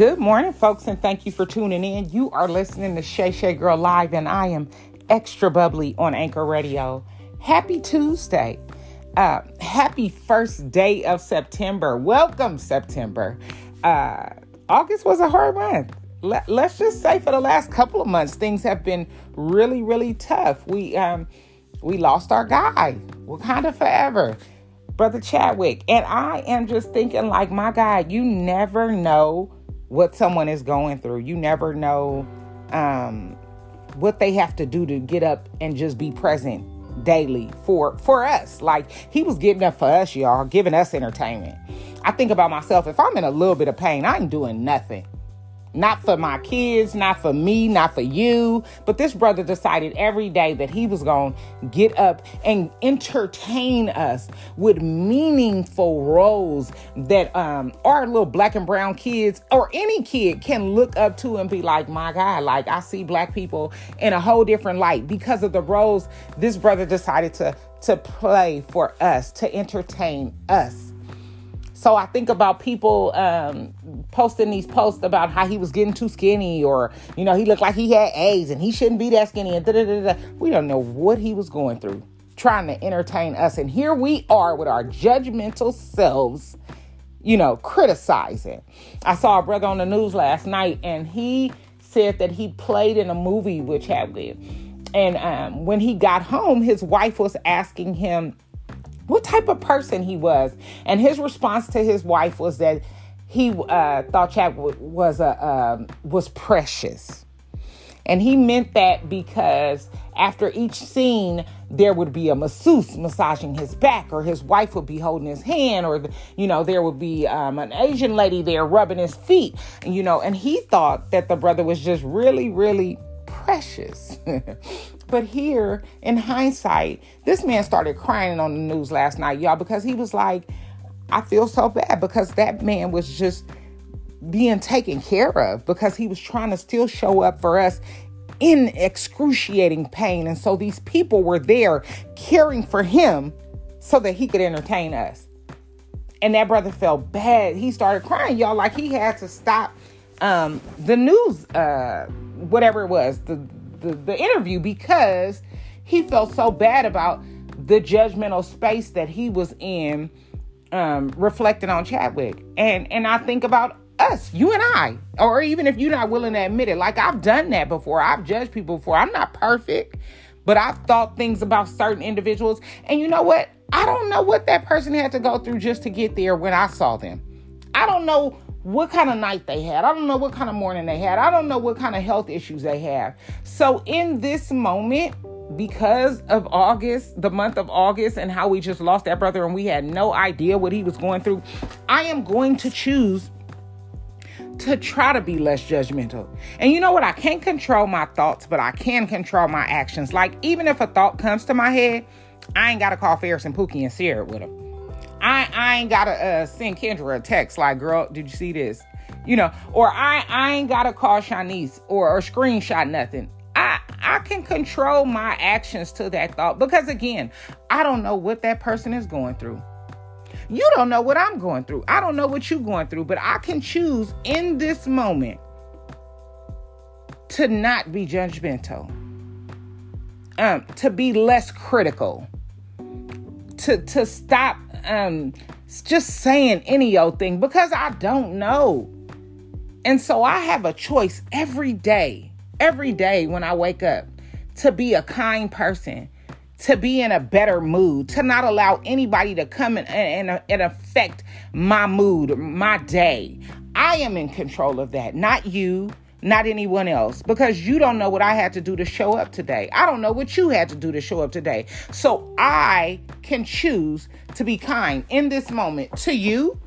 Good morning, folks, and thank you for tuning in. You are listening to Shay Shay Girl Live, and I am extra bubbly on Anchor Radio. Happy Tuesday. Uh, happy first day of September. Welcome, September. Uh, August was a hard month. Let, us just say for the last couple of months, things have been really, really tough. We um, we lost our guy, Wakanda forever, brother Chadwick, and I am just thinking, like, my God, you never know what someone is going through. You never know um, what they have to do to get up and just be present daily for for us. Like he was giving up for us, y'all, giving us entertainment. I think about myself. If I'm in a little bit of pain, I ain't doing nothing. Not for my kids, not for me, not for you. But this brother decided every day that he was going to get up and entertain us with meaningful roles that um, our little black and brown kids or any kid can look up to and be like, my God, like I see black people in a whole different light because of the roles this brother decided to, to play for us, to entertain us. So I think about people um, posting these posts about how he was getting too skinny, or you know, he looked like he had AIDS and he shouldn't be that skinny. And da da da da. We don't know what he was going through, trying to entertain us, and here we are with our judgmental selves, you know, criticizing. I saw a brother on the news last night, and he said that he played in a movie with Chadwick, and um, when he got home, his wife was asking him what type of person he was. And his response to his wife was that he uh, thought Chad was a um, was precious, and he meant that because after each scene there would be a masseuse massaging his back, or his wife would be holding his hand, or you know there would be um, an Asian lady there rubbing his feet, you know. And he thought that the brother was just really, really precious. But here, in hindsight, this man started crying on the news last night, y'all, because he was like, I feel so bad because that man was just being taken care of because he was trying to still show up for us in excruciating pain. And so these people were there caring for him so that he could entertain us. And that brother felt bad. He started crying, y'all, like he had to stop um, the news, uh, whatever it was, the the, the interview because he felt so bad about the judgmental space that he was in um, reflecting on Chadwick. And and I think about us, you and I, or even if you're not willing to admit it, like I've done that before. I've judged people before. I'm not perfect, but I've thought things about certain individuals. And you know what? I don't know what that person had to go through just to get there when I saw them. I don't know what kind of night they had. I don't know what kind of morning they had. I don't know what kind of health issues they have. So, in this moment, because of August, the month of August, and how we just lost that brother and we had no idea what he was going through, I am going to choose to try to be less judgmental. And you know what? I can't control my thoughts, but I can control my actions. Like, even if a thought comes to my head, I ain't got to call Ferris and Pookie and share it with them. I, I ain't gotta uh, send Kendra a text like, girl, did you see this? You know, or I, I ain't gotta call Shanice or, or screenshot nothing. I, can control my actions to that thought because again, I don't know what that person is going through. You don't know what I'm going through. I don't know what you're going through, but I can choose in this moment to not be judgmental, um, to be less critical, to to stop um just saying any old thing because I don't know. And so I have a choice every day, every day when I wake up to be a kind person, to be in a better mood, to not allow anybody to come and, and, and affect my mood, my day. I am in control of that, not you, not anyone else, because you don't know what I had to do to show up today. I don't know what you had to do to show up today. So I can choose to be kind in this moment to you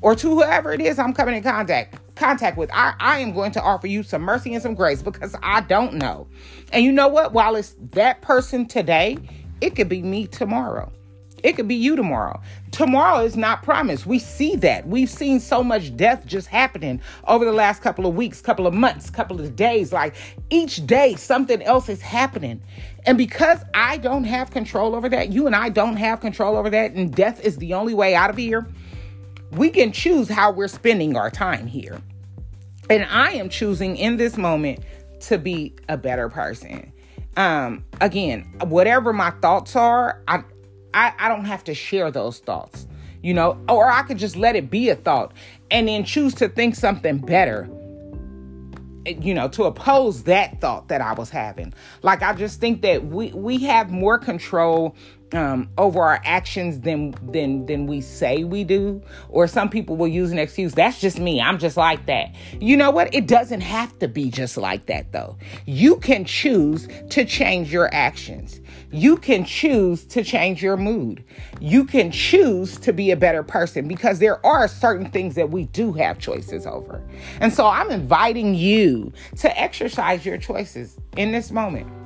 or to whoever it is I'm coming in contact contact with. I, I am going to offer you some mercy and some grace because I don't know. And you know what? While it's that person today, it could be me tomorrow. It could be you tomorrow. Tomorrow is not promised. We see that. We've seen so much death just happening over the last couple of weeks, couple of months, couple of days. Like each day, something else is happening. And because I don't have control over that, you and I don't have control over that, and death is the only way out of here, we can choose how we're spending our time here. And I am choosing in this moment to be a better person. Um, again, whatever my thoughts are, I, I, I don't have to share those thoughts, you know, or I could just let it be a thought and then choose to think something better you know to oppose that thought that i was having like i just think that we we have more control um, over our actions than than than we say we do. Or some people will use an excuse. That's just me. I'm just like that. You know what? It doesn't have to be just like that though. You can choose to change your actions. You can choose to change your mood. You can choose to be a better person because there are certain things that we do have choices over. And so I'm inviting you to exercise your choices in this moment.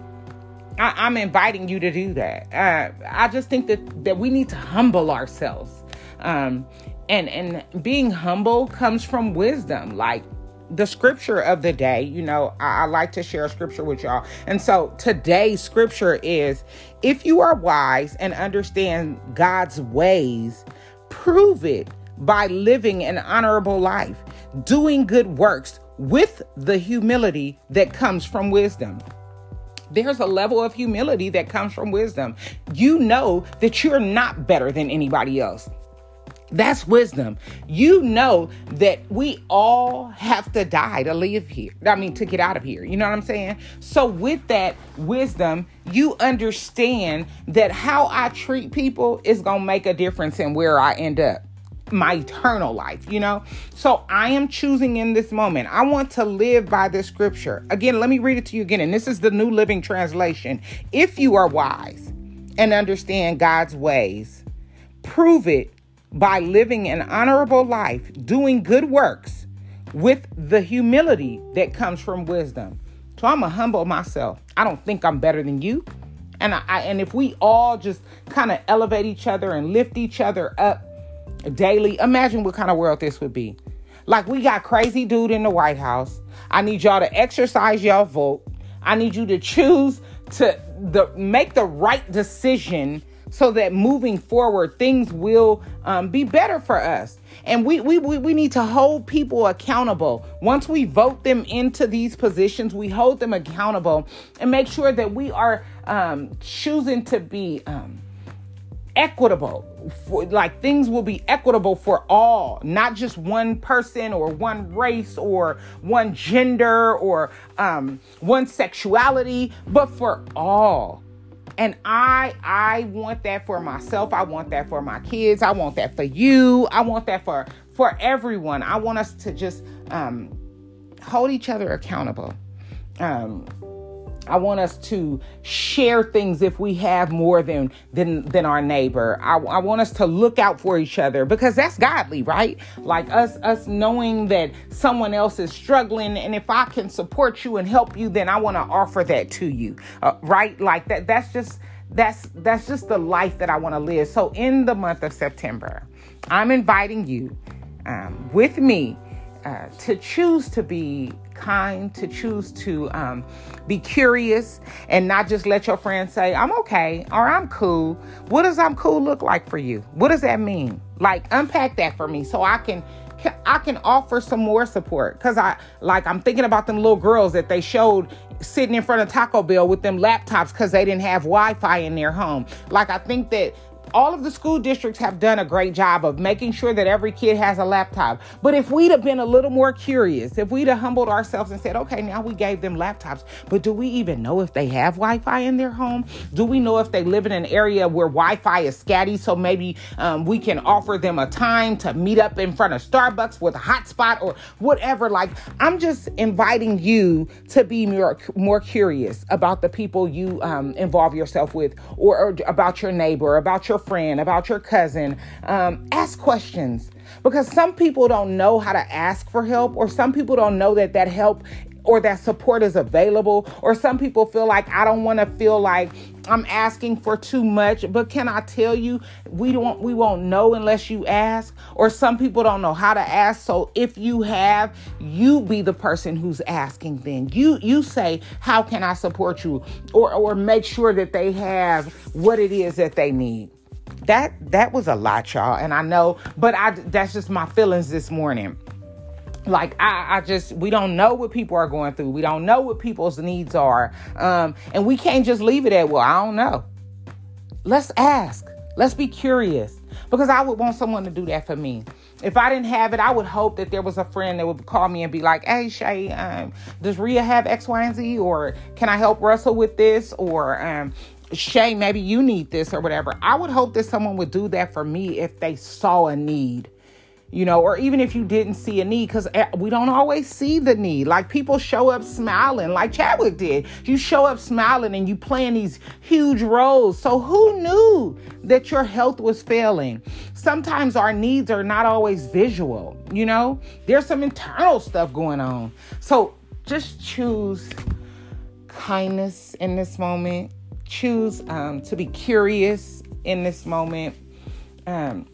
I, am inviting you to do that. Uh, I just think that that we need to humble ourselves, um, and and being humble comes from wisdom. Like the scripture of the day, you know, I, I like to share scripture with y'all, and so today's scripture is: If you are wise and understand God's ways, prove it by living an honorable life, doing good works with the humility that comes from wisdom there's a level of humility that comes from wisdom. You know that you're not better than anybody else. That's wisdom. You know that we all have to die to live here. I mean, to get out of here. You know what I'm saying? So, with that wisdom, you understand that how I treat people is going to make a difference in where I end up my eternal life, you know? So I am choosing in this moment. I want to live by this scripture. Again, let me read it to you again. And this is the New Living Translation. If you are wise and understand God's ways, prove it by living an honorable life, doing good works with the humility that comes from wisdom. So I'm to humble myself. I don't think I'm better than you. And I, I and if we all just kind of elevate each other and lift each other up daily. Imagine what kind of world this would be. Like we got crazy dude in the White House. I need y'all to exercise y'all vote. I need you to choose to the make the right decision so that moving forward things will um, be better for us and we, we we we need to hold people accountable once we vote them into these positions we hold them accountable and make sure that we are um, choosing to be um, equitable for, like things will be equitable for all not just one person or one race or one gender or um, one sexuality but for all. And i i want that for myself. I want that for my kids. I want that for you. I want that for for everyone. I want us to just um, hold each other accountable. Um, I want us to share things if we have more than than than our neighbor. I, I want us to look out for each other because that's godly, right? Like us us knowing that someone else is struggling, and if I can support you and help you, then I want to offer that to you, uh, right? Like that. That's just that's that's just the life that I want to live. So in the month of September, I'm inviting you um, with me uh, to choose to be kind, to choose to um, be curious and not just let your friends say, I'm okay or I'm cool. What does I'm cool look like for you? What does that mean? Like, unpack that for me so I can. I can offer some more support because I like I'm thinking about them little girls that they showed sitting in front of Taco Bell with them laptops because they didn't have Wi-Fi in their home. Like I think that all of the school districts have done a great job of making sure that every kid has a laptop. But if we'd have been a little more curious, if we'd have humbled ourselves and said, okay, now we gave them laptops, but do we even know if they have Wi Fi in their home? Do we know if they live in an area where Wi Fi is scatty? So maybe um, we can offer them a time to meet up in front of Starbucks with a hotspot or whatever. Like, I'm just inviting you to be more, more curious about the people you um, involve yourself with or, or about your neighbor, about your your friend, about your cousin. Um, ask questions because some people don't know how to ask for help, or some people don't know that that help or that support is available, or some people feel like I don't want to feel like I'm asking for too much. But can I tell you, we don't we won't know unless you ask. Or some people don't know how to ask. So if you have, you be the person who's asking. Then you you say, how can I support you, or or make sure that they have what it is that they need that that was a lot, y'all. And I know, but I that's just my feelings this morning. like I, I just we don't know what people are going through we don't know what people's needs are um and we can't just leave it at well i don't know let's ask let's be curious because i would want someone to do that for me if I didn't have it, I would hope that there was a friend that would call me and be like, "Hey, Shay, um, does Ria have X, Y, and Z? Or can I help Russell with this? Or um, Shay, maybe you need this or whatever." I would hope that someone would do that for me if they saw a need you know, or even if you didn't see a need, because eh, we don't always see the need. Like people show up smiling, like Chadwick did. You show up smiling and you playing these huge roles. So who knew that your health was failing? Sometimes our needs are not always visual, you know, there's some internal stuff going on. So just choose kindness in this moment, choose um, to be curious in this moment. Um,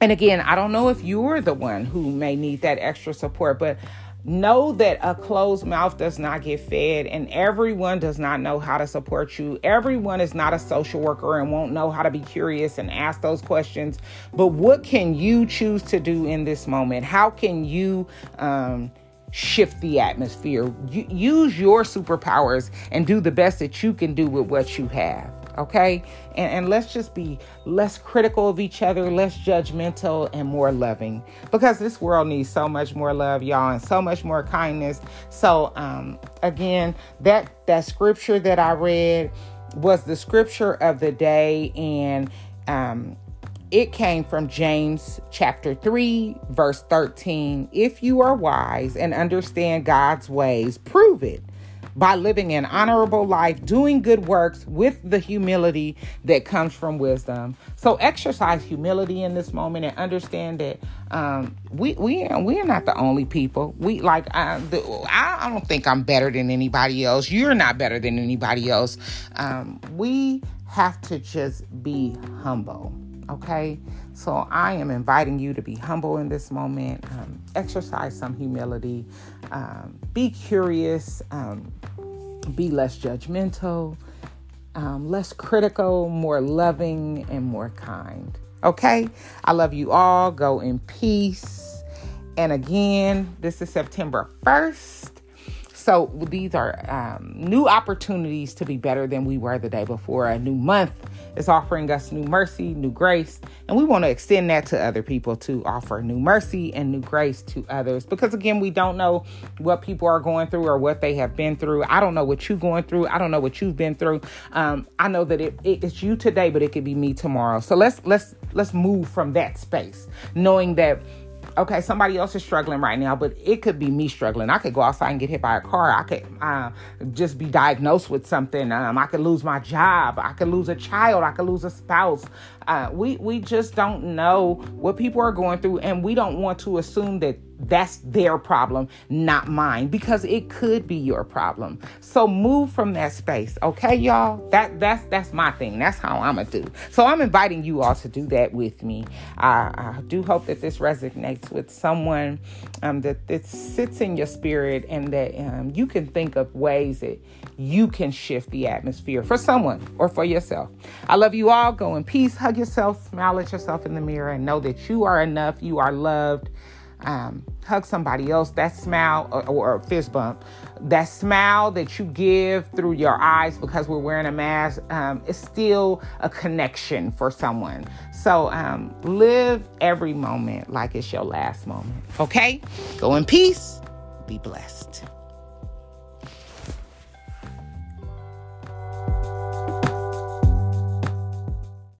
and again, I don't know if you're the one who may need that extra support, but know that a closed mouth does not get fed and everyone does not know how to support you. Everyone is not a social worker and won't know how to be curious and ask those questions. But what can you choose to do in this moment? How can you um, shift the atmosphere use your superpowers and do the best that you can do with what you have okay? And, and let's just be less critical of each other, less judgmental, and more loving because this world needs so much more love, y'all, and so much more kindness. So, um, again, that that scripture that I read was the scripture of the day, and um, it came from James chapter 3, verse 13. If you are wise and understand God's ways, prove it by living an honorable life, doing good works with the humility that comes from wisdom. So exercise humility in this moment and understand that um, we we we are not the only people. We like I, I don't think I'm better than anybody else. You're not better than anybody else. Um, we have to just be humble. Okay, so I am inviting you to be humble in this moment. Um, exercise some humility. Um, be curious. Um, be less judgmental, um, less critical, more loving, and more kind. Okay? I love you all. Go in peace. And again, this is September 1st. So these are um, new opportunities to be better than we were the day before. A new month is offering us new mercy, new grace, and we want to extend that to other people to offer new mercy and new grace to others. Because again, we don't know what people are going through or what they have been through. I don't know what you're going through. I don't know what you've been through. Um, I know that it, it, it's you today, but it could be me tomorrow. So let's let's let's move from that space, knowing that okay, somebody else is struggling right now, but it could be me struggling. I could go outside and get hit by a car. I could uh, just be diagnosed with something. Um, I could lose my job. I could lose a child. I could lose a spouse. Uh, we we just don't know what people are going through, and we don't want to assume that that's their problem, not mine, because it could be your problem. So move from that space, okay, y'all? That that's that's my thing. That's how I'm gonna do. So I'm inviting you all to do that with me. I, I do hope that this resonates with someone um, that that sits in your spirit, and that um, you can think of ways that you can shift the atmosphere for someone or for yourself. I love you all. Go in peace. Hug yourself. Smile at yourself in the mirror, and know that you are enough. You are loved um, hug somebody else, that smile or, or, fist bump, that smile that you give through your eyes because we're wearing a mask um, is still a connection for someone. So um, live every moment like it's your last moment. Okay? Go in peace. Be blessed.